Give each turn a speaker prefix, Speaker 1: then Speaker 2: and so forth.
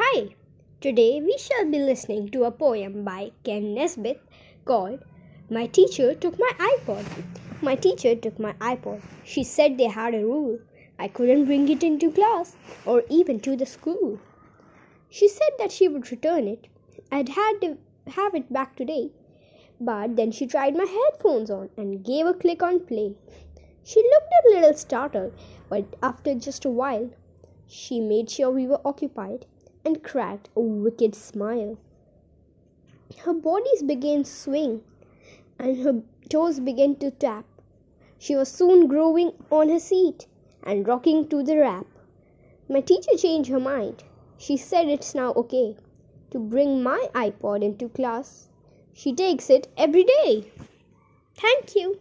Speaker 1: Hi! Today we shall be listening to a poem by Kenn Nesbitt called My Teacher Took My iPod. My teacher took my iPod. She said they had a rule. I couldn't bring it into class or even to the school. She said that she would return it. I'd had to have it back today. But then she tried my headphones on and gave a click on play. She looked a little startled, but after just a while, she made sure we were occupied and cracked a wicked smile. Her bodies began swing and her toes began to tap. She was soon growing on her seat and rocking to the rap. My teacher changed her mind. She said it's now okay to bring my iPod into class. She takes it every day. Thank you.